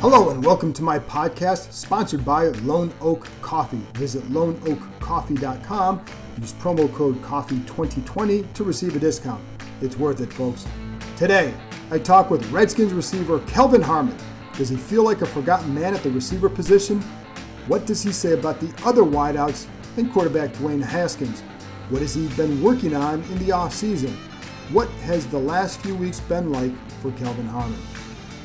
Hello and welcome to my podcast sponsored by Lone Oak Coffee. Visit loneoakcoffee.com. Use promo code COFFEE2020 to receive a discount. It's worth it, folks. Today, I talk with Redskins receiver Kelvin Harmon. Does he feel like a forgotten man at the receiver position? What does he say about the other wideouts and quarterback Dwayne Haskins? What has he been working on in the offseason? What has the last few weeks been like for Kelvin Harmon?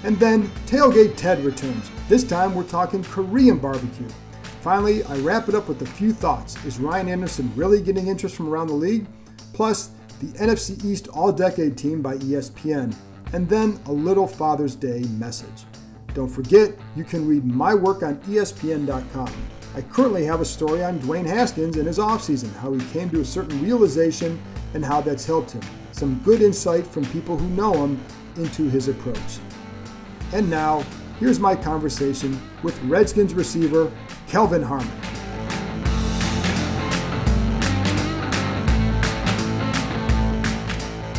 And then Tailgate Ted returns. This time we're talking Korean barbecue. Finally, I wrap it up with a few thoughts. Is Ryan Anderson really getting interest from around the league? Plus, the NFC East All Decade team by ESPN. And then a little Father's Day message. Don't forget, you can read my work on ESPN.com. I currently have a story on Dwayne Haskins and his offseason, how he came to a certain realization and how that's helped him. Some good insight from people who know him into his approach. And now, here's my conversation with Redskins receiver Kelvin Harmon.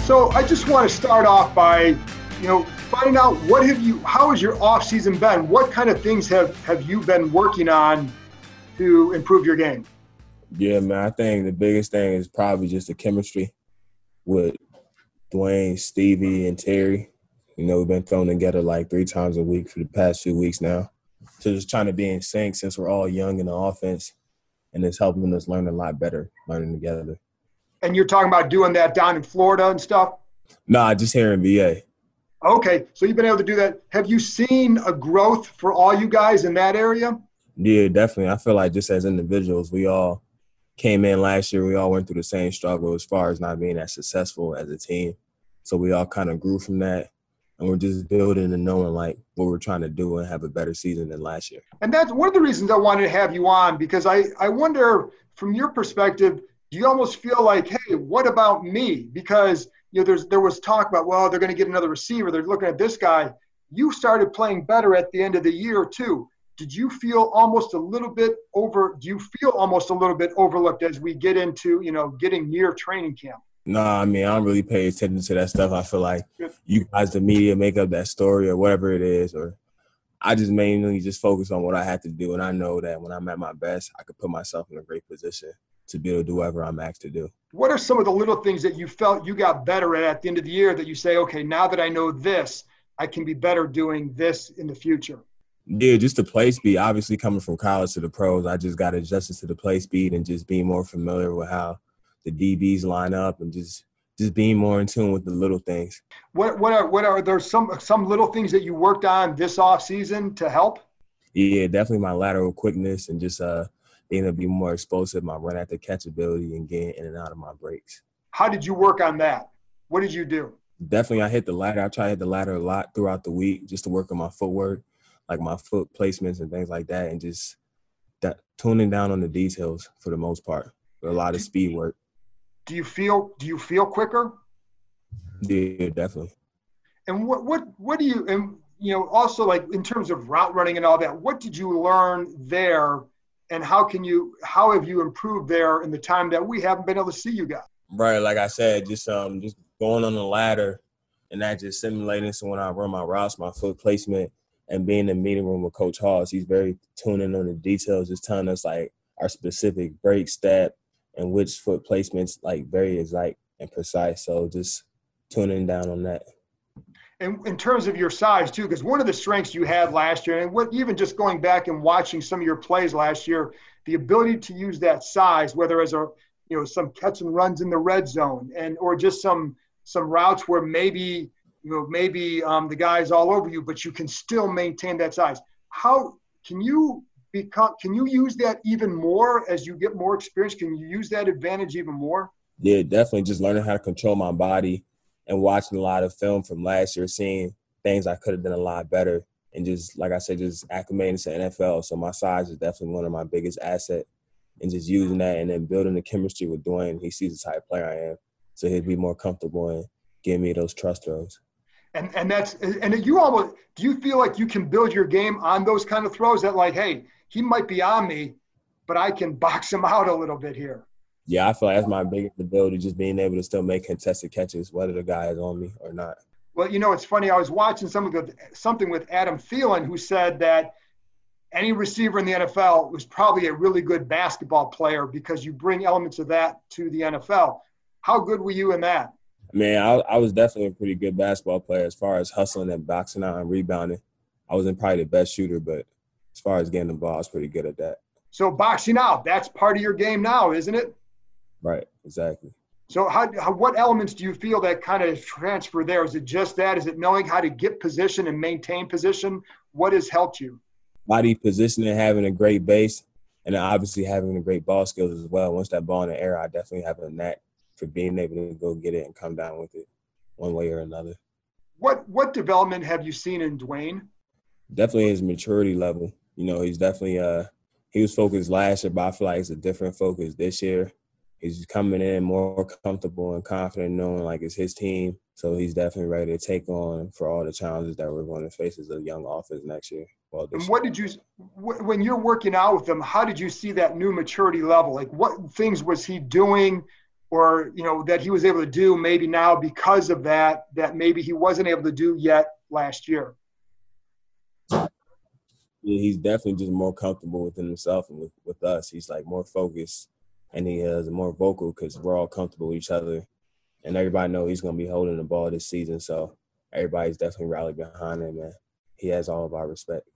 So I just want to start off by, you know, finding out what have you, how has your off season been? What kind of things have have you been working on to improve your game? Yeah, man. I think the biggest thing is probably just the chemistry with Dwayne, Stevie, and Terry. You know, we've been thrown together like three times a week for the past few weeks now. So just trying to be in sync since we're all young in the offense, and it's helping us learn a lot better learning together. And you're talking about doing that down in Florida and stuff. Nah, just here in VA. Okay, so you've been able to do that. Have you seen a growth for all you guys in that area? Yeah, definitely. I feel like just as individuals, we all came in last year. We all went through the same struggle as far as not being as successful as a team. So we all kind of grew from that, and we're just building and knowing like what we're trying to do and have a better season than last year. And that's one of the reasons I wanted to have you on because I, I wonder from your perspective, do you almost feel like, hey, what about me? Because you know, there's there was talk about, well, they're going to get another receiver. They're looking at this guy. You started playing better at the end of the year too. Did you feel almost a little bit over? Do you feel almost a little bit overlooked as we get into you know getting near training camp? Nah, I mean, I don't really pay attention to that stuff. I feel like you guys, the media, make up that story or whatever it is, or I just mainly just focus on what I have to do, and I know that when I'm at my best, I could put myself in a great position to be able to do whatever I'm asked to do. What are some of the little things that you felt you got better at at the end of the year that you say, okay, now that I know this, I can be better doing this in the future? Yeah, just the play speed. Obviously, coming from college to the pros, I just got adjusted to the play speed and just being more familiar with how the DBs line up and just just being more in tune with the little things. What what are what are there some some little things that you worked on this off season to help? Yeah, definitely my lateral quickness and just uh being able to be more explosive, my run after catch ability and getting in and out of my breaks. How did you work on that? What did you do? Definitely, I hit the ladder. I try to hit the ladder a lot throughout the week just to work on my footwork, like my foot placements and things like that, and just that tuning down on the details for the most part. A lot of speed work. Do you feel do you feel quicker? Yeah, definitely. And what what what do you and you know also like in terms of route running and all that, what did you learn there and how can you how have you improved there in the time that we haven't been able to see you guys? Right, like I said, just um just going on the ladder and that just simulating so when I run my routes, my foot placement and being in the meeting room with Coach Halls, he's very tuning on the details, just telling us like our specific break step and which foot placements like very exact and precise. So just tuning down on that. And in terms of your size too, because one of the strengths you had last year, and what even just going back and watching some of your plays last year, the ability to use that size, whether as a you know some catch and runs in the red zone, and or just some some routes where maybe you know, maybe um, the guy's all over you, but you can still maintain that size. How can you become? Can you use that even more as you get more experience? Can you use that advantage even more? Yeah, definitely. Just learning how to control my body and watching a lot of film from last year, seeing things I could have done a lot better, and just like I said, just acclimating to NFL. So my size is definitely one of my biggest asset, and just using that and then building the chemistry with Dwayne. He sees the type of player I am, so he'd be more comfortable and give me those trust throws and and that's and you almost do you feel like you can build your game on those kind of throws that like hey he might be on me but i can box him out a little bit here. Yeah i feel like that's my biggest ability just being able to still make contested catches whether the guy is on me or not. Well you know it's funny i was watching some of the, something with adam Thielen who said that any receiver in the nfl was probably a really good basketball player because you bring elements of that to the nfl how good were you in that? Man, I, I, was definitely a pretty good basketball player as far as hustling and boxing out and rebounding. I wasn't probably the best shooter, but as far as getting the ball, I was pretty good at that. So boxing out, that's part of your game now, isn't it? Right, exactly. So how, how what elements do you feel that kind of transfer there? Is it just that? Is it knowing how to get position and maintain position? What has helped you? Body positioning, having a great base, and obviously having a great ball skills as well. Once that ball in the air, I definitely have a knack for being able to go get it and come down with it one way or another. What what development have you seen in Dwayne? Definitely his maturity level. You know, he's definitely uh he was focused last year, but I feel like it's a different focus this year. He's coming in more comfortable and confident, knowing like it's his team. So he's definitely ready to take on for all the challenges that we're going to face as a young offense next year. Well, and what year. did you, when you're working out with him, how did you see that new maturity level? Like, what things was he doing or you know that he was able to do maybe now because of that that maybe he wasn't able to do yet last year he's definitely just more comfortable within himself and with, with us. He's like more focused and he is more vocal because we're all comfortable with each other and everybody know he's going to be holding the ball this season so everybody's definitely rallied behind him and he has all of our respect.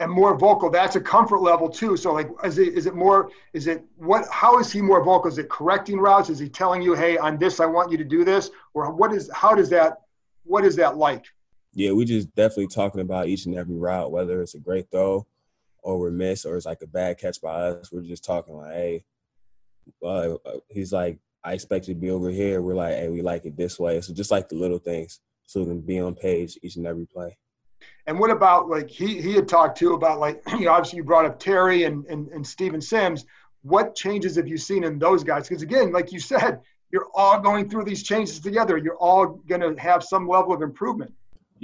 And more vocal that's a comfort level too so like is it is it more is it what how is he more vocal? Is it correcting routes? Is he telling you hey on this i want you to do this or what is how does that what is that like yeah we just definitely talking about each and every route whether it's a great throw or we're missed or it's like a bad catch by us we're just talking like hey uh, he's like i expect you to be over here we're like hey we like it this way so just like the little things so we can be on page each and every play and what about like he he had talked too about like you know obviously you brought up Terry and and, and Steven Sims. What changes have you seen in those guys? Because again, like you said, you're all going through these changes together. You're all going to have some level of improvement.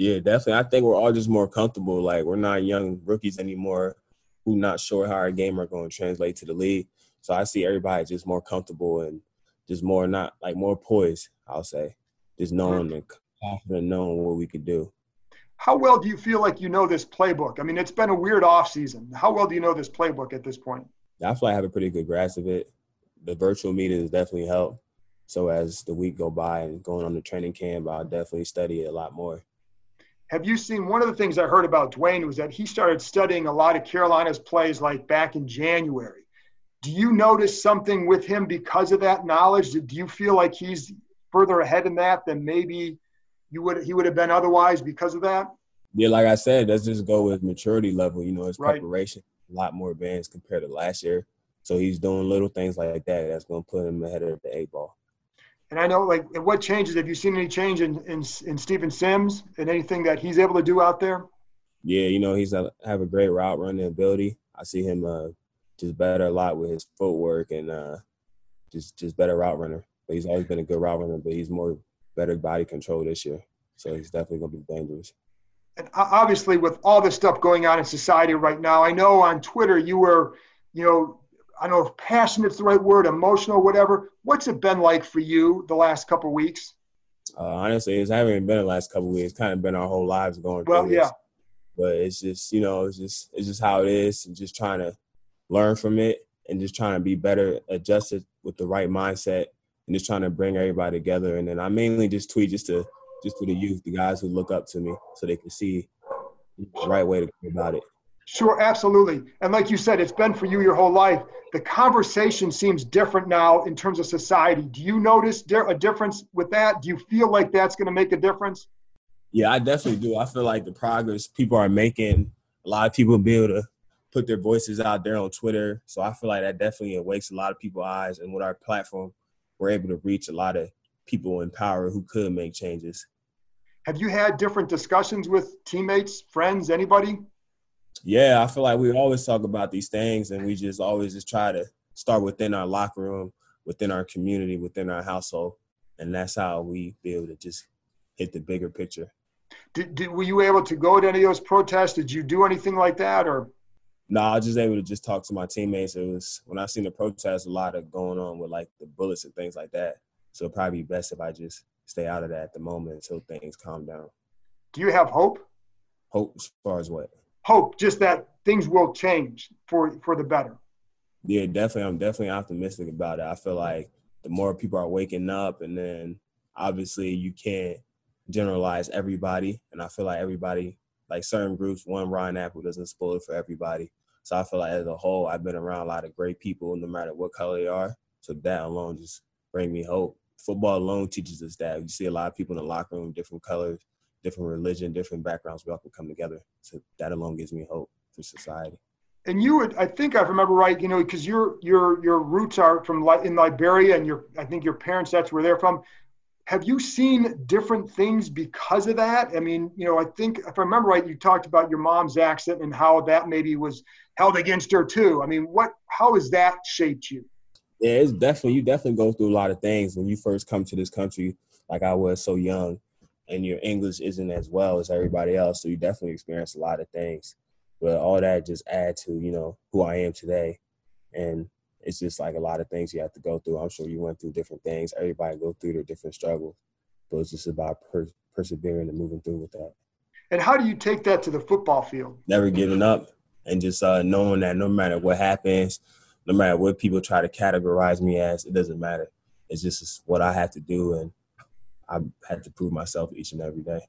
Yeah, definitely. I think we're all just more comfortable. Like we're not young rookies anymore who not sure how our game are going to translate to the league. So I see everybody just more comfortable and just more not like more poised. I'll say, just knowing and confident knowing what we could do how well do you feel like you know this playbook? I mean, it's been a weird off season. How well do you know this playbook at this point? I feel like I have a pretty good grasp of it. The virtual meetings definitely help. So as the week go by and going on the training camp, I'll definitely study it a lot more. Have you seen one of the things I heard about Dwayne was that he started studying a lot of Carolina's plays like back in January. Do you notice something with him because of that knowledge? Do you feel like he's further ahead in that than maybe you would he would have been otherwise because of that? Yeah, like I said, let's just go with maturity level. You know, his right. preparation a lot more advanced compared to last year. So he's doing little things like that that's going to put him ahead of the eight ball. And I know, like, what changes? Have you seen any change in in, in Steven Sims and anything that he's able to do out there? Yeah, you know, he's a, have a great route running ability. I see him uh, just better a lot with his footwork and uh, just just better route runner. But he's always been a good route runner, but he's more better body control this year. So he's definitely going to be dangerous. And obviously, with all this stuff going on in society right now, I know on Twitter you were, you know, I don't know if passionate's the right word, emotional, whatever. What's it been like for you the last couple of weeks? Uh, honestly, it's haven't been the last couple weeks. It's kind of been our whole lives going. Well, yeah. This. But it's just you know, it's just it's just how it is, and just trying to learn from it, and just trying to be better, adjusted with the right mindset, and just trying to bring everybody together. And then I mainly just tweet just to just to the youth, the guys who look up to me, so they can see the right way to go about it. Sure, absolutely. And like you said, it's been for you your whole life. The conversation seems different now in terms of society. Do you notice a difference with that? Do you feel like that's going to make a difference? Yeah, I definitely do. I feel like the progress people are making, a lot of people be able to put their voices out there on Twitter. So I feel like that definitely awakes a lot of people's eyes. And with our platform, we're able to reach a lot of people in power who could make changes. Have you had different discussions with teammates, friends, anybody? Yeah, I feel like we always talk about these things and we just always just try to start within our locker room, within our community, within our household. And that's how we be able to just hit the bigger picture. Did, did, were you able to go to any of those protests? Did you do anything like that or? No, I was just able to just talk to my teammates. It was when I seen the protests, a lot of going on with like the bullets and things like that. So it'd probably be best if I just stay out of that at the moment until things calm down. Do you have hope? Hope as far as what? Hope, just that things will change for for the better. Yeah, definitely. I'm definitely optimistic about it. I feel like the more people are waking up, and then obviously you can't generalize everybody, and I feel like everybody, like certain groups, one Ryan Apple doesn't spoil it for everybody. So I feel like as a whole, I've been around a lot of great people, no matter what color they are. So that alone just bring me hope. Football alone teaches us that. You see a lot of people in the locker room, different colors, different religion, different backgrounds. We all can come together. So that alone gives me hope for society. And you would, I think, I remember right. You know, because your your your roots are from in Liberia, and your I think your parents that's where they're from. Have you seen different things because of that? I mean, you know, I think if I remember right, you talked about your mom's accent and how that maybe was held against her too. I mean, what how has that shaped you? Yeah, it's definitely you definitely go through a lot of things when you first come to this country. Like I was so young, and your English isn't as well as everybody else, so you definitely experience a lot of things. But all that just add to you know who I am today, and it's just like a lot of things you have to go through. I'm sure you went through different things. Everybody go through their different struggles, but it's just about per- persevering and moving through with that. And how do you take that to the football field? Never giving up, and just uh, knowing that no matter what happens, no matter what people try to categorize me as, it doesn't matter. It's just what I have to do, and I had to prove myself each and every day.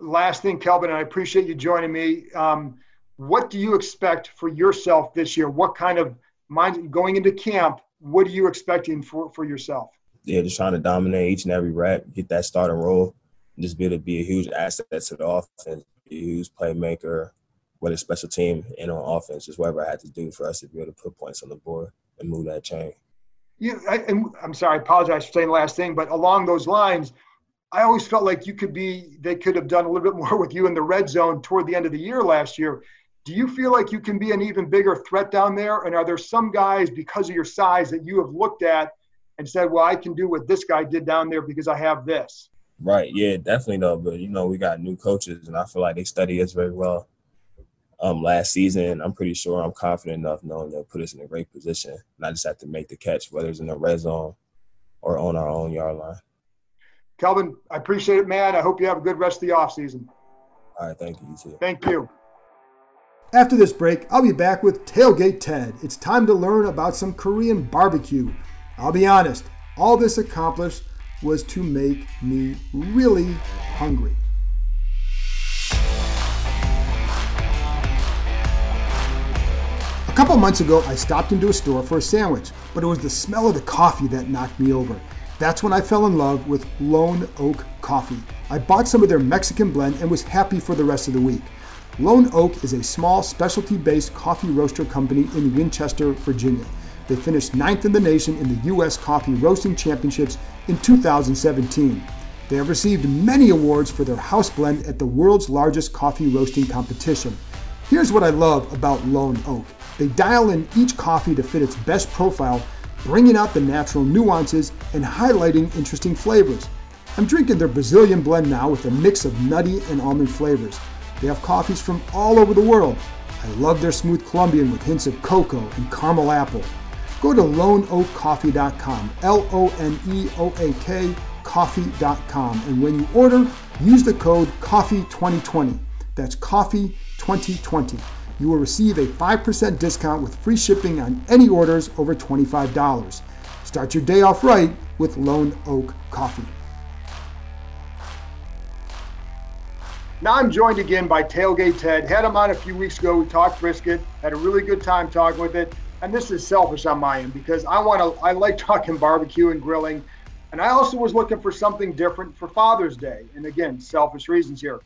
Last thing, Kelvin, and I appreciate you joining me. Um, what do you expect for yourself this year? What kind of mind going into camp? What are you expecting for for yourself? Yeah, just trying to dominate each and every rep, get that starting role, and just be able to be a huge asset to the offense, be a huge playmaker, whether special team and on offense, just whatever I had to do for us to be able to put points on the board and move that chain. Yeah, I, and I'm sorry, I apologize for saying the last thing, but along those lines, I always felt like you could be, they could have done a little bit more with you in the red zone toward the end of the year last year. Do you feel like you can be an even bigger threat down there? And are there some guys, because of your size, that you have looked at and said, well, I can do what this guy did down there because I have this? Right. Yeah, definitely, though. But, you know, we got new coaches, and I feel like they study us very well um, last season. I'm pretty sure I'm confident enough knowing they'll put us in a great position. And I just have to make the catch, whether it's in the red zone or on our own yard line. Kelvin, I appreciate it, man. I hope you have a good rest of the offseason. All right, thank you. You too. Thank you. After this break, I'll be back with Tailgate Ted. It's time to learn about some Korean barbecue. I'll be honest, all this accomplished was to make me really hungry. A couple months ago, I stopped into a store for a sandwich, but it was the smell of the coffee that knocked me over. That's when I fell in love with Lone Oak Coffee. I bought some of their Mexican blend and was happy for the rest of the week. Lone Oak is a small specialty based coffee roaster company in Winchester, Virginia. They finished ninth in the nation in the U.S. Coffee Roasting Championships in 2017. They have received many awards for their house blend at the world's largest coffee roasting competition. Here's what I love about Lone Oak they dial in each coffee to fit its best profile bringing out the natural nuances and highlighting interesting flavors. I'm drinking their Brazilian blend now with a mix of nutty and almond flavors. They have coffees from all over the world. I love their smooth Colombian with hints of cocoa and caramel apple. Go to loneoakcoffee.com, L O N E O A K coffee.com, and when you order, use the code COFFEE2020. That's COFFEE 2020 you will receive a 5% discount with free shipping on any orders over $25. Start your day off right with Lone Oak Coffee. Now I'm joined again by Tailgate Ted. Had him on a few weeks ago. We talked brisket, had a really good time talking with it. And this is selfish on my end because I want to, I like talking barbecue and grilling. And I also was looking for something different for Father's Day. And again, selfish reasons here.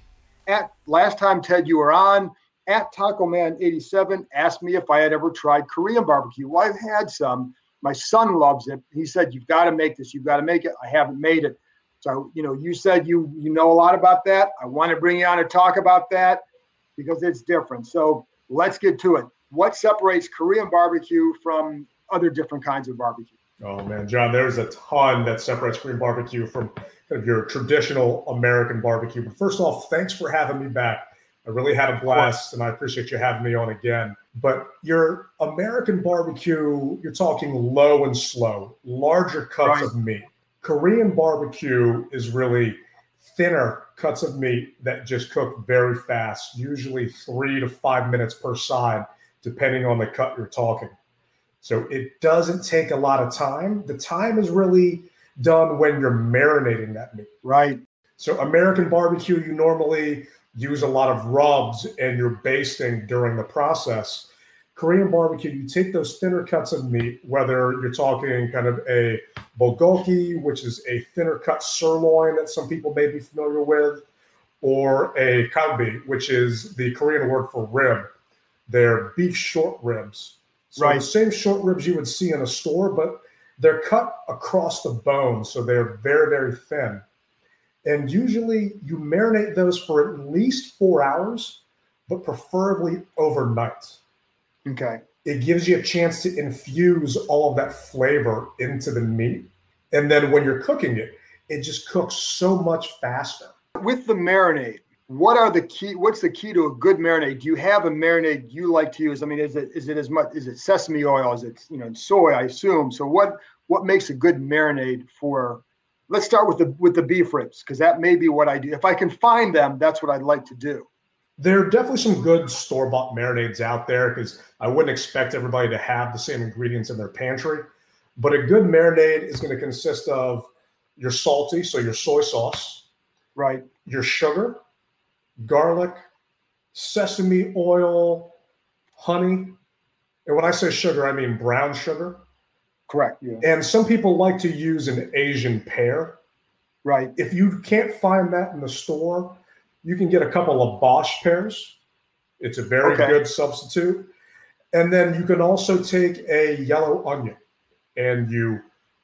At last time Ted you were on at Taco Man 87 asked me if I had ever tried Korean barbecue. Well, I've had some. My son loves it. He said, "You've got to make this. You've got to make it." I haven't made it. So, you know, you said you you know a lot about that. I want to bring you on to talk about that because it's different. So, let's get to it. What separates Korean barbecue from other different kinds of barbecue? Oh man, John, there's a ton that separates Korean barbecue from kind of your traditional American barbecue. But first off, thanks for having me back. I really had a blast, and I appreciate you having me on again. But your American barbecue, you're talking low and slow, larger cuts Right. of meat. Korean barbecue is really thinner cuts of meat that just cook very fast, usually three to five minutes per side, depending on the cut you're talking. So it doesn't take a lot of time. The time is really done when you're marinating that meat. Right. So American barbecue, you normally use a lot of rubs and you're basting during the process. Korean barbecue, you take those thinner cuts of meat, whether you're talking kind of a bulgogi, which is a thinner cut sirloin that some people may be familiar with, or a kalbi, which is the Korean word for rib. They're beef short ribs. So Right. the same short ribs you would see in a store, but they're cut across the bone, so they're very, very thin. And usually you marinate those for at least four hours, but preferably overnight. Okay. It gives you a chance to infuse all of that flavor into the meat. And then when you're cooking it, it just cooks so much faster. With the marinade, what are the key? What's the key to a good marinade? Do you have a marinade you like to use? I mean, is it is it as much? Is it sesame oil? Is it you know soy? I assume. So what what makes a good marinade for? Let's start with the with the beef ribs because that may be what I do. If I can find them, that's what I'd like to do. There are definitely some good store bought marinades out there because I wouldn't expect everybody to have the same ingredients in their pantry. But a good marinade is going to consist of your salty, so your soy sauce, Right. your sugar, garlic, sesame oil, honey. And when I say sugar, I mean brown sugar. Correct. Yeah. And some people like to use an Asian pear. Right. If you can't find that in the store, you can get a couple of Bosc pears. It's a very Okay. good substitute. And then you can also take a yellow onion and you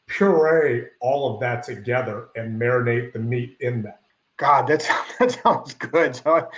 puree all of that together and marinate the meat in that. God, that sounds, that sounds good. So,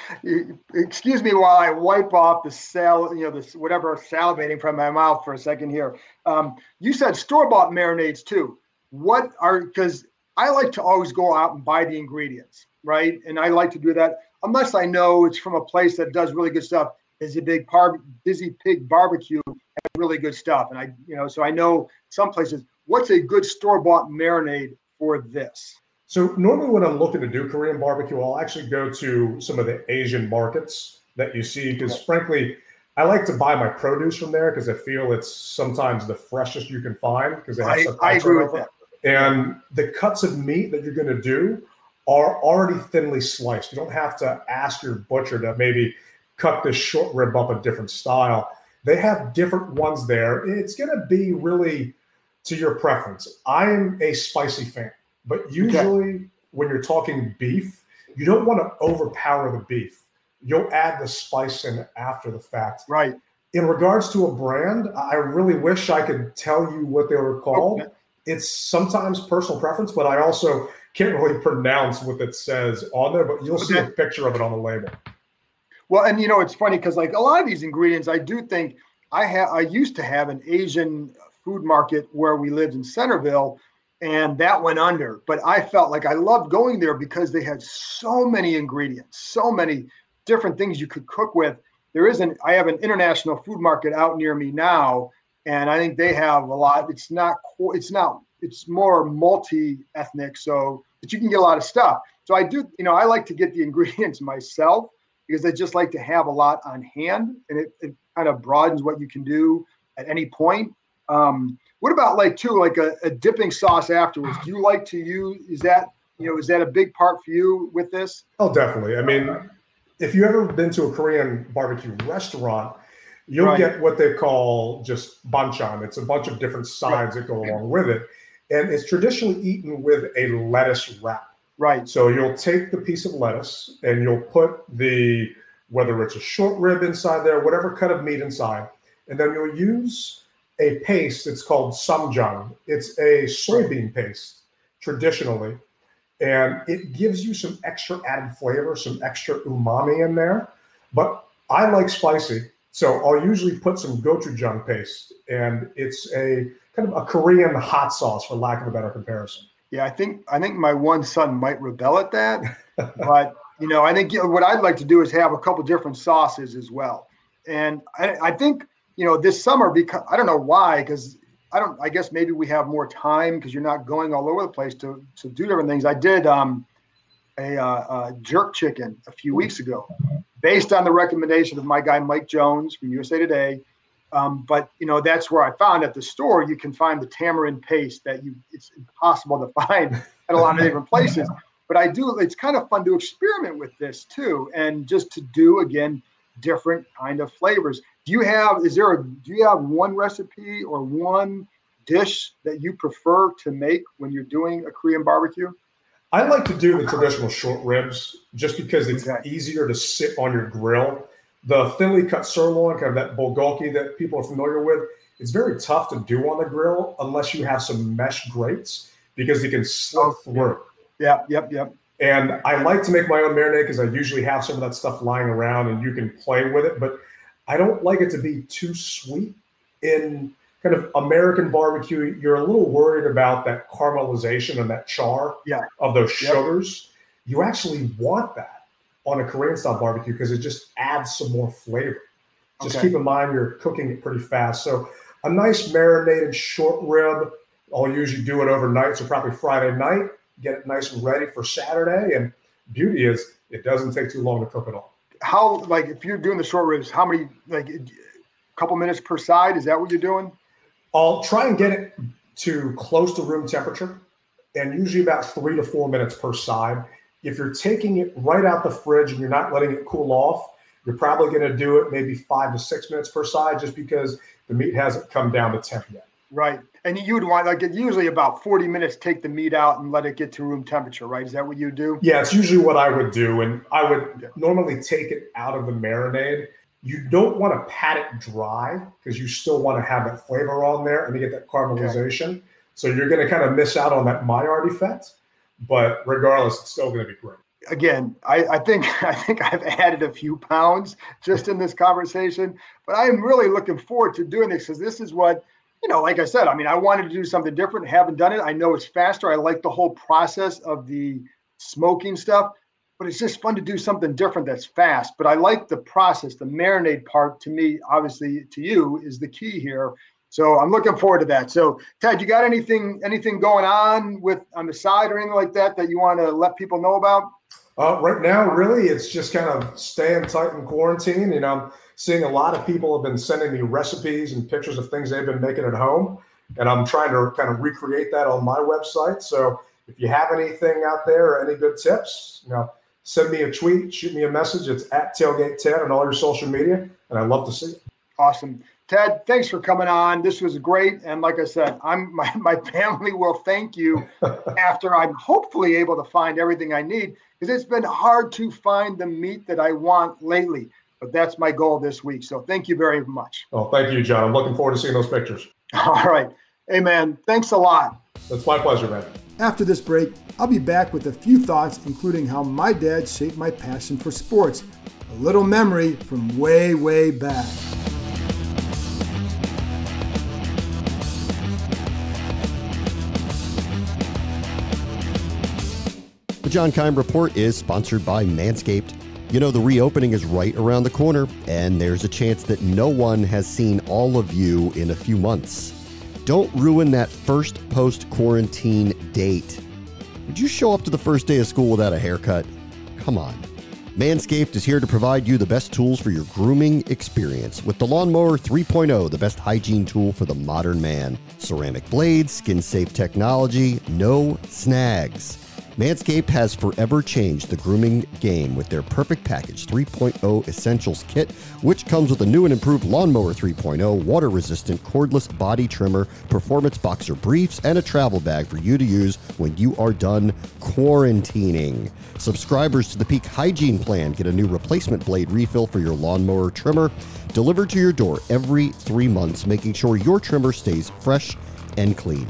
excuse me while I wipe off the sal, you know, this whatever salivating from my mouth for a second here. Um, you said store bought marinades too. What are because I like to always go out and buy the ingredients, right? And I like to do that unless I know it's from a place that does really good stuff. Busy Big Par, Busy Pig Barbecue has really good stuff, and I, you know, so I know some places. What's a good store bought marinade for this? So normally when I'm looking to do Korean barbecue, I'll actually go to some of the Asian markets that you see because frankly, I like to buy my produce from there because I feel it's sometimes the freshest you can find because they have I, such I agree with turnover. that. And the cuts of meat that you're going to do are already thinly sliced. You don't have to ask your butcher to maybe cut this short rib up a different style. They have different ones there. It's going to be really to your preference. I'm a spicy fan, but usually when you're talking beef, you don't want to overpower the beef. You'll add the spice in after the fact. Right. In regards to a brand, I really wish I could tell you what they were called. Okay. It's sometimes personal preference, but I also can't really pronounce what it says on there, but you'll see a picture of it on the label. Well, and you know, it's funny because like a lot of these ingredients, I do think I have. I used to have an Asian food market where we lived in Centerville, and that went under. But I felt like I loved going there because they had so many ingredients, so many different things you could cook with. There isn't. I have an international food market out near me now, and I think they have a lot. It's not. It's not. It's more multi-ethnic, so that you can get a lot of stuff. So I do. You know, I like to get the ingredients myself because I just like to have a lot on hand and it, it kind of broadens what you can do at any point. Um, what about like too, like a, a dipping sauce afterwards? Do you like to use, is that, you know, is that a big part for you with this? Oh, definitely. I mean, if you've ever been to a Korean barbecue restaurant, you'll Right. get what they call just banchan. It's a bunch of different sides that go along with it. and it's traditionally eaten with a lettuce wrap. Right. So you'll take the piece of lettuce and you'll put the whether it's a short rib inside there, whatever cut of meat inside, and then you'll use a paste. It's called ssamjang. It's a soybean paste traditionally, and it gives you some extra added flavor, some extra umami in there. But I like spicy, so I'll usually put some gochujang paste, and it's a kind of a Korean hot sauce, for lack of a better comparison. Yeah, I think I think my one son might rebel at that, but you know, I think what I'd like to do is have a couple different sauces as well. And I, I think you know this summer because I don't know why because I don't I guess maybe we have more time because you're not going all over the place to to do different things. I did um, a, uh, jerk chicken a few weeks ago, based on the recommendation of my guy Mike Jones from USA Today. Um, but you know that's where I found at the store you can find the tamarind paste that you it's impossible to find at a lot of different places. But I do it's kind of fun to experiment with this too, and just to do again different kind of flavors. Do you have is there a do you have one recipe or one dish that you prefer to make when you're doing a Korean barbecue? I like to do the traditional short ribs just because it's Okay. easier to sit on your grill. The thinly cut sirloin, kind of that bulgogi that people are familiar with, it's very tough to do on the grill unless you have some mesh grates because you can slip oh, through. Yeah, yep, yep. And I like to make my own marinade because I usually have some of that stuff lying around and you can play with it. But I don't like it to be too sweet. In kind of American barbecue, you're a little worried about that caramelization and that char Yeah. of those Yep. sugars. You actually want that on a Korean style barbecue because it just adds some more flavor. Just Okay. keep in mind you're cooking it pretty fast. So a nice marinated short rib, I'll usually do it overnight. So probably Friday night, get it nice and ready for Saturday. And beauty is it doesn't take too long to cook it all. How like if you're doing the short ribs, how many like a couple minutes per side? Is that what you're doing? I'll try and get it to close to room temperature and usually about three to four minutes per side. If you're taking it right out the fridge and you're not letting it cool off, you're probably going to do it maybe five to six minutes per side just because the meat hasn't come down to temp yet. Right. And you would want like usually about 40 minutes take the meat out and let it get to room temperature, right? Is that what you do? Yeah, it's usually what I would do. And I would Yeah. normally take it out of the marinade. You don't want to pat it dry because you still want to have that flavor on there and you get that caramelization. So you're going to kind of miss out on that Maillard effect. But regardless, it's still going to be great. Again, I, I think I think I've added a few pounds just in this conversation, but I am really looking forward to doing this because this is what you know, like I said, I mean, I wanted to do something different, haven't done it. I know it's faster. I like the whole process of the smoking stuff, but it's just fun to do something different that's fast. But I like the process, the marinade part to me, obviously to you is the key here. So I'm looking forward to that. So Ted, you got anything anything going on with on the side or anything like that that you want to let people know about? Uh, right now, really, it's just kind of staying tight in quarantine. You know, seeing a lot of people have been sending me recipes and pictures of things they've been making at home, and I'm trying to kind of recreate that on my website. So if you have anything out there or any good tips, you know, send me a tweet, shoot me a message. It's at Tailgate Ted on all your social media, and I'd love to see it. Awesome. Ted, thanks for coming on. This was great. And like I said, I'm my, my family will thank you after I'm hopefully able to find everything I need because it's been hard to find the meat that I want lately. But that's my goal this week. So thank you very much. Oh, thank you, John. I'm looking forward to seeing those pictures. All right. Hey, man, thanks a lot. It's my pleasure, man. After this break, I'll be back with a few thoughts, including how my dad shaped my passion for sports. A little memory from way, way back. The John Keim Report is sponsored by Manscaped. You know, the reopening is right around the corner, and there's a chance that no one has seen all of you in a few months. Don't ruin that first post quarantine date. Would you show up to the first day of school without a haircut? Come on. Manscaped is here to provide you the best tools for your grooming experience with the Lawnmower 3.0, the best hygiene tool for the modern man. Ceramic blades, skin safe technology, no snags. Manscaped has forever changed the grooming game with their Perfect Package 3.0 Essentials Kit, which comes with a new and improved Lawnmower 3.0, water resistant cordless body trimmer, performance boxer briefs, and a travel bag for you to use when you are done quarantining. Subscribers to the Peak Hygiene Plan get a new replacement blade refill for your lawnmower trimmer delivered to your door every three months, making sure your trimmer stays fresh and clean.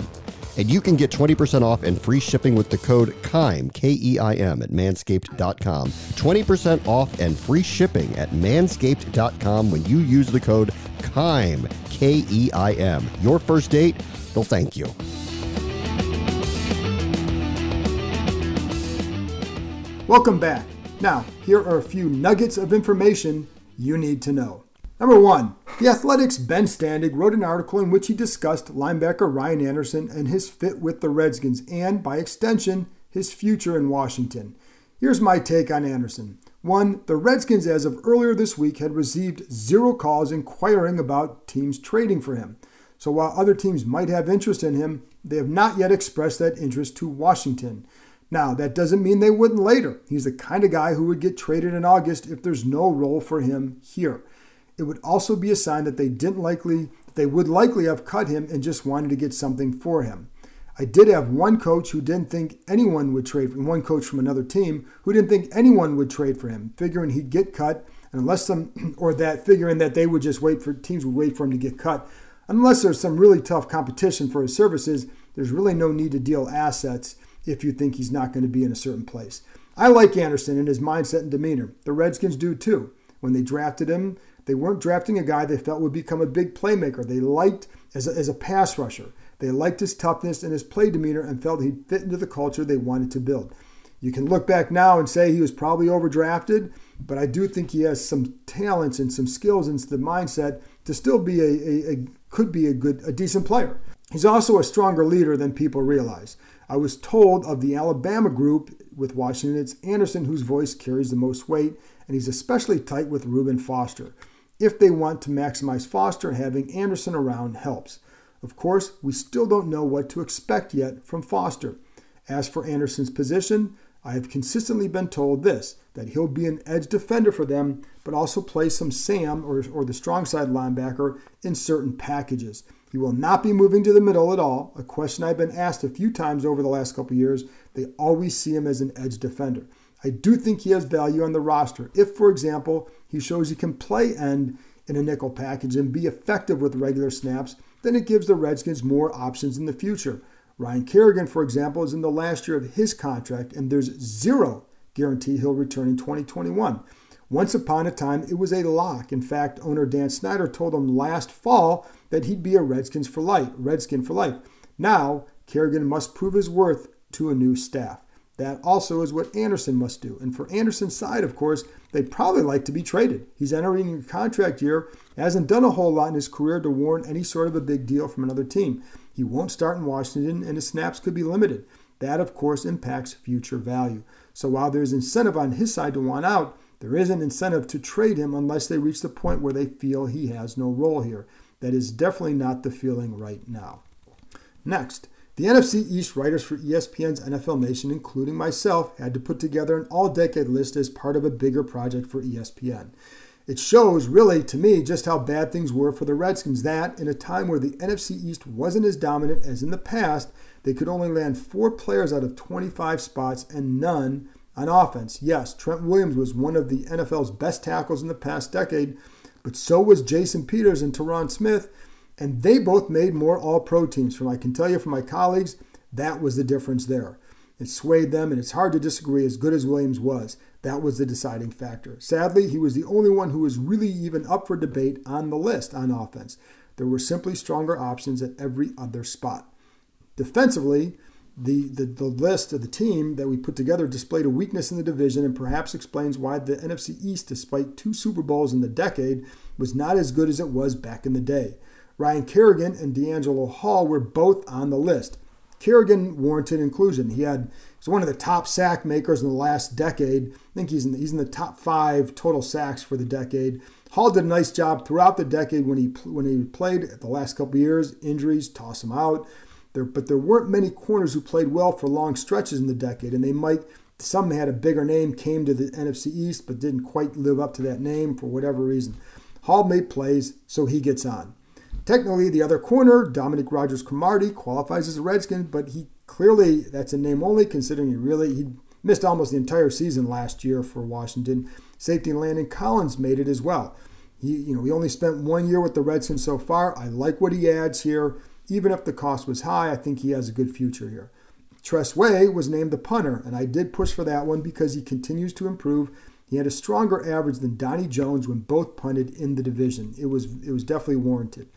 And you can get 20% off and free shipping with the code KEIM, K E I M, at manscaped.com. 20% off and free shipping at manscaped.com when you use the code KEIM, K E I M. Your first date, they'll thank you. Welcome back. Now, here are a few nuggets of information you need to know. Number one, The Athletic's Ben Standig wrote an article in which he discussed linebacker Ryan Anderson and his fit with the Redskins and, by extension, his future in Washington. Here's my take on Anderson. One, the Redskins, as of earlier this week, had received zero calls inquiring about teams trading for him. So while other teams might have interest in him, they have not yet expressed that interest to Washington. Now, that doesn't mean they wouldn't later. He's the kind of guy who would get traded in August if there's no role for him here. It would also be a sign that they didn't likely they would likely have cut him and just wanted to get something for him. I did have one coach who didn't think anyone would trade for him, one coach from another team who didn't think anyone would trade for him, figuring he'd get cut unless some or that figuring that they would just wait for teams would wait for him to get cut. Unless there's some really tough competition for his services, there's really no need to deal assets if you think he's not going to be in a certain place. I like Anderson and his mindset and demeanor. The Redskins do too. When they drafted him, they weren't drafting a guy they felt would become a big playmaker. They liked as a, as a pass rusher. They liked his toughness and his play demeanor and felt he'd fit into the culture they wanted to build. You can look back now and say he was probably overdrafted, but I do think he has some talents and some skills and the mindset to still be a, a, a could be a good a decent player. He's also a stronger leader than people realize. I was told of the Alabama group with Washington, it's Anderson whose voice carries the most weight, and he's especially tight with Reuben Foster. If they want to maximize Foster, having Anderson around helps. Of course, we still don't know what to expect yet from Foster. As for Anderson's position, I have consistently been told this that he'll be an edge defender for them, but also play some Sam or, or the strong side linebacker in certain packages. He will not be moving to the middle at all, a question I've been asked a few times over the last couple years. They always see him as an edge defender. I do think he has value on the roster. If, for example, he shows he can play end in a nickel package and be effective with regular snaps, then it gives the Redskins more options in the future. Ryan Kerrigan, for example, is in the last year of his contract, and there's zero guarantee he'll return in 2021. Once upon a time, it was a lock. In fact, owner Dan Snyder told him last fall that he'd be a Redskins for life, Redskin for life. Now, Kerrigan must prove his worth to a new staff. That also is what Anderson must do. And for Anderson's side, of course, they'd probably like to be traded. He's entering a contract year, hasn't done a whole lot in his career to warrant any sort of a big deal from another team. He won't start in Washington, and his snaps could be limited. That, of course, impacts future value. So while there's incentive on his side to want out, there is an incentive to trade him unless they reach the point where they feel he has no role here. That is definitely not the feeling right now. Next, the NFC East writers for ESPN's NFL Nation, including myself, had to put together an all decade list as part of a bigger project for ESPN. It shows, really, to me, just how bad things were for the Redskins that, in a time where the NFC East wasn't as dominant as in the past, they could only land four players out of 25 spots and none on offense, yes, Trent Williams was one of the NFL's best tackles in the past decade, but so was Jason Peters and Tyron Smith, and they both made more all pro teams. From I can tell you from my colleagues, that was the difference there. It swayed them, and it's hard to disagree as good as Williams was. That was the deciding factor. Sadly, he was the only one who was really even up for debate on the list on offense. There were simply stronger options at every other spot. Defensively, the, the, the list of the team that we put together displayed a weakness in the division and perhaps explains why the NFC East, despite two Super Bowls in the decade, was not as good as it was back in the day. Ryan Kerrigan and DeAngelo Hall were both on the list. Kerrigan warranted inclusion. He had he's one of the top sack makers in the last decade. I think he's in the, he's in the top five total sacks for the decade. Hall did a nice job throughout the decade when he when he played the last couple years. Injuries toss him out. There, but there weren't many corners who played well for long stretches in the decade, and they might. Some had a bigger name, came to the NFC East, but didn't quite live up to that name for whatever reason. Hall made plays, so he gets on. Technically, the other corner, Dominique Rodgers Cromartie, qualifies as a Redskin, but he clearly that's a name only, considering he really he missed almost the entire season last year for Washington. Safety Landon Collins made it as well. He, you know, he only spent one year with the Redskins so far. I like what he adds here. Even if the cost was high, I think he has a good future here. Tress Way was named the punter, and I did push for that one because he continues to improve. He had a stronger average than Donnie Jones when both punted in the division. It was it was definitely warranted.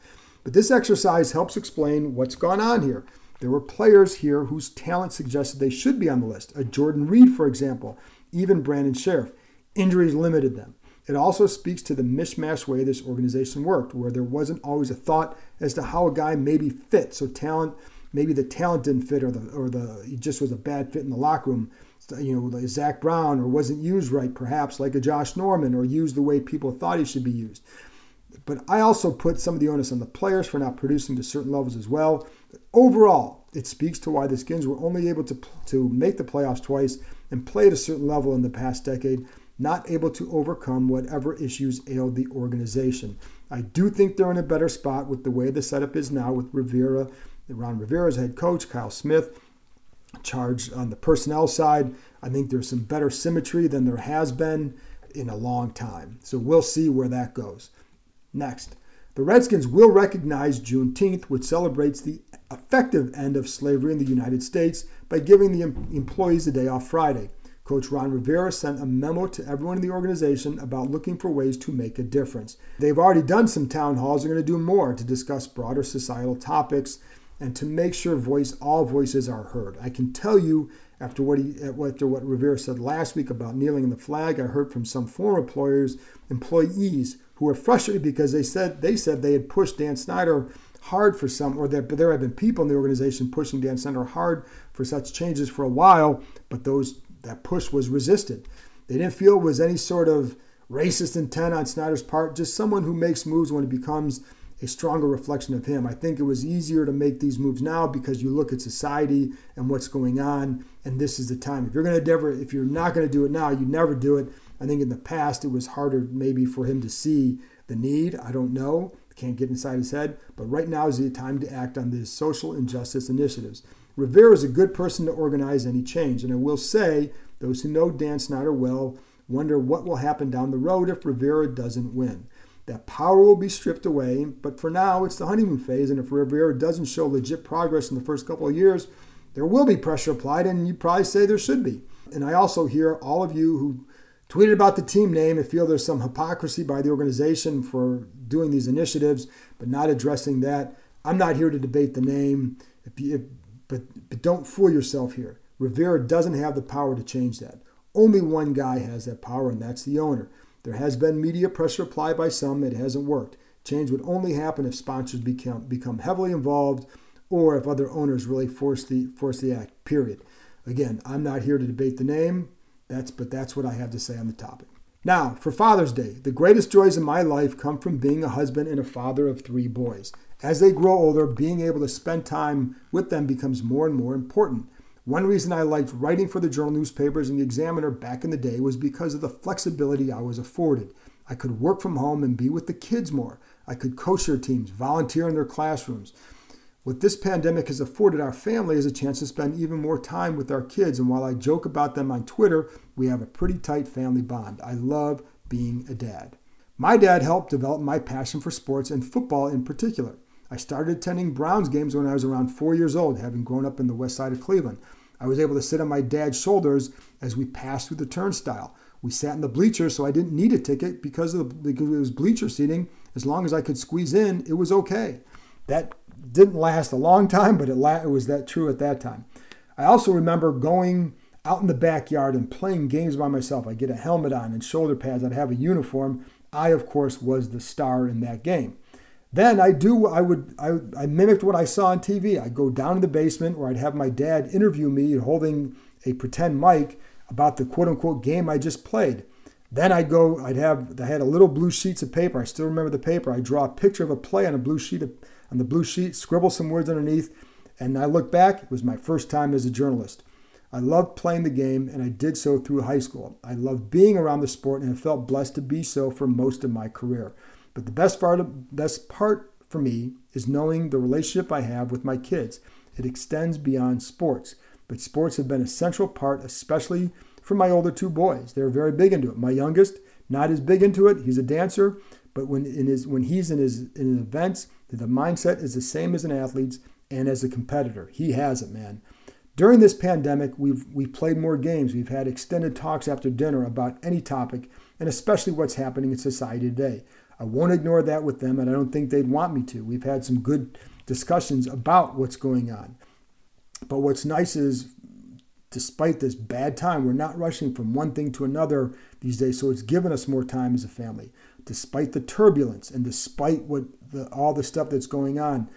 But this exercise helps explain what's gone on here. There were players here whose talent suggested they should be on the list. A Jordan Reed, for example, even Brandon Scherff. Injuries limited them. It also speaks to the mishmash way this organization worked, where there wasn't always a thought as to how a guy maybe fit. So talent, maybe the talent didn't fit, or the or the he just was a bad fit in the locker room. You know, like Zach Brown, or wasn't used right, perhaps like a Josh Norman, or used the way people thought he should be used. But I also put some of the onus on the players for not producing to certain levels as well. But overall, it speaks to why the Skins were only able to, to make the playoffs twice and play at a certain level in the past decade, not able to overcome whatever issues ailed the organization. I do think they're in a better spot with the way the setup is now with Rivera, Ron Rivera's head coach, Kyle Smith, charged on the personnel side. I think there's some better symmetry than there has been in a long time. So we'll see where that goes. Next, the Redskins will recognize Juneteenth, which celebrates the effective end of slavery in the United States by giving the employees a day off Friday. Coach Ron Rivera sent a memo to everyone in the organization about looking for ways to make a difference. They've already done some town halls, they're going to do more to discuss broader societal topics and to make sure voice all voices are heard. I can tell you after what he after what Rivera said last week about kneeling in the flag, I heard from some former employers, employees who were frustrated because they said they said they had pushed Dan Snyder hard for some, or that there had been people in the organization pushing Dan Snyder hard for such changes for a while, but those that push was resisted. They didn't feel it was any sort of racist intent on Snyder's part, just someone who makes moves when it becomes a stronger reflection of him. I think it was easier to make these moves now because you look at society and what's going on, and this is the time. If you're going to never, if you're not going to do it now, you never do it. I think in the past it was harder maybe for him to see the need. I don't know. Can't get inside his head. But right now is the time to act on these social injustice initiatives. Rivera is a good person to organize any change. And I will say, those who know Dan Snyder well wonder what will happen down the road if Rivera doesn't win. That power will be stripped away, but for now it's the honeymoon phase. And if Rivera doesn't show legit progress in the first couple of years, there will be pressure applied, and you probably say there should be. And I also hear all of you who tweeted about the team name and feel there's some hypocrisy by the organization for doing these initiatives, but not addressing that. I'm not here to debate the name, if you, if, but, but don't fool yourself here. Rivera doesn't have the power to change that. Only one guy has that power, and that's the owner. There has been media pressure applied by some, it hasn't worked. Change would only happen if sponsors become, become heavily involved or if other owners really force the, force the act, period. Again, I'm not here to debate the name. That's but that's what I have to say on the topic. Now, for Father's Day, the greatest joys in my life come from being a husband and a father of three boys. As they grow older, being able to spend time with them becomes more and more important. One reason I liked writing for the journal newspapers and the Examiner back in the day was because of the flexibility I was afforded. I could work from home and be with the kids more. I could coach their teams, volunteer in their classrooms. What this pandemic has afforded our family is a chance to spend even more time with our kids. And while I joke about them on Twitter, we have a pretty tight family bond. I love being a dad. My dad helped develop my passion for sports and football in particular. I started attending Browns games when I was around four years old, having grown up in the west side of Cleveland. I was able to sit on my dad's shoulders as we passed through the turnstile. We sat in the bleachers, so I didn't need a ticket because of the, because it was bleacher seating. As long as I could squeeze in, it was okay. That didn't last a long time, but it, la- it was that true at that time. I also remember going out in the backyard and playing games by myself. I'd get a helmet on and shoulder pads. I'd have a uniform. I, of course, was the star in that game. Then I do. I would. I, I mimicked what I saw on TV. I'd go down to the basement where I'd have my dad interview me holding a pretend mic about the quote unquote game I just played. Then I'd go. I'd have. I had a little blue sheets of paper. I still remember the paper. I draw a picture of a play on a blue sheet of, on the blue sheet, scribble some words underneath, And I look back, it was my first time as a journalist. I loved playing the game, and I did so through high school. I loved being around the sport, and I felt blessed to be so for most of my career. But the best part, best part for me is knowing the relationship I have with my kids. It extends beyond sports, but sports have been a central part, especially for my older two boys. They're very big into it. My youngest, not as big into it. He's a dancer, but when in his when he's in his in his events, the mindset is the same as an athlete's and as a competitor. He has it, man. During this pandemic, we've we've played more games. We've had extended talks after dinner about any topic, and especially what's happening in society today. I won't ignore that with them, and I don't think they'd want me to. We've had some good discussions about what's going on. But what's nice is, despite this bad time, we're not rushing from one thing to another these days, so it's given us more time as a family. Despite the turbulence and despite what the, all the stuff that's going on,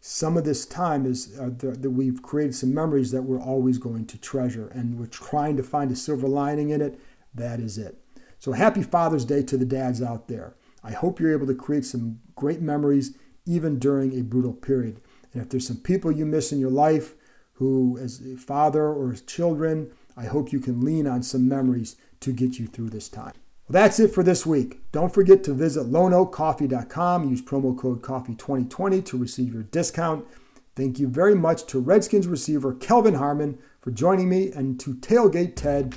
some of this time is uh, that we've created some memories that we're always going to treasure, and we're trying to find a silver lining in it. That is it. So happy Father's Day to the dads out there. I hope you're able to create some great memories even during a brutal period. And if there's some people you miss in your life who, as a father or as children, I hope you can lean on some memories to get you through this time. Well, that's it for this week. Don't forget to visit loneoakcoffee.com. Use promo code COFFEE2020 to receive your discount. Thank you very much to Redskins receiver Kelvin Harmon for joining me and to Tailgate Ted,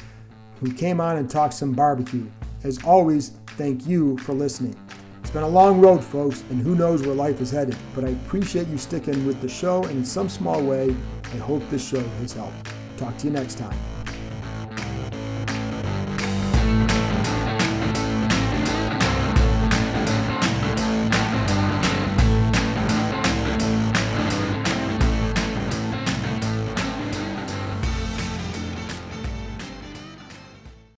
who came on and talked some barbecue. As always, thank you for listening. It's been a long road, folks, and who knows where life is headed, but I appreciate you sticking with the show, and in some small way, I hope this show has helped. Talk to you next time.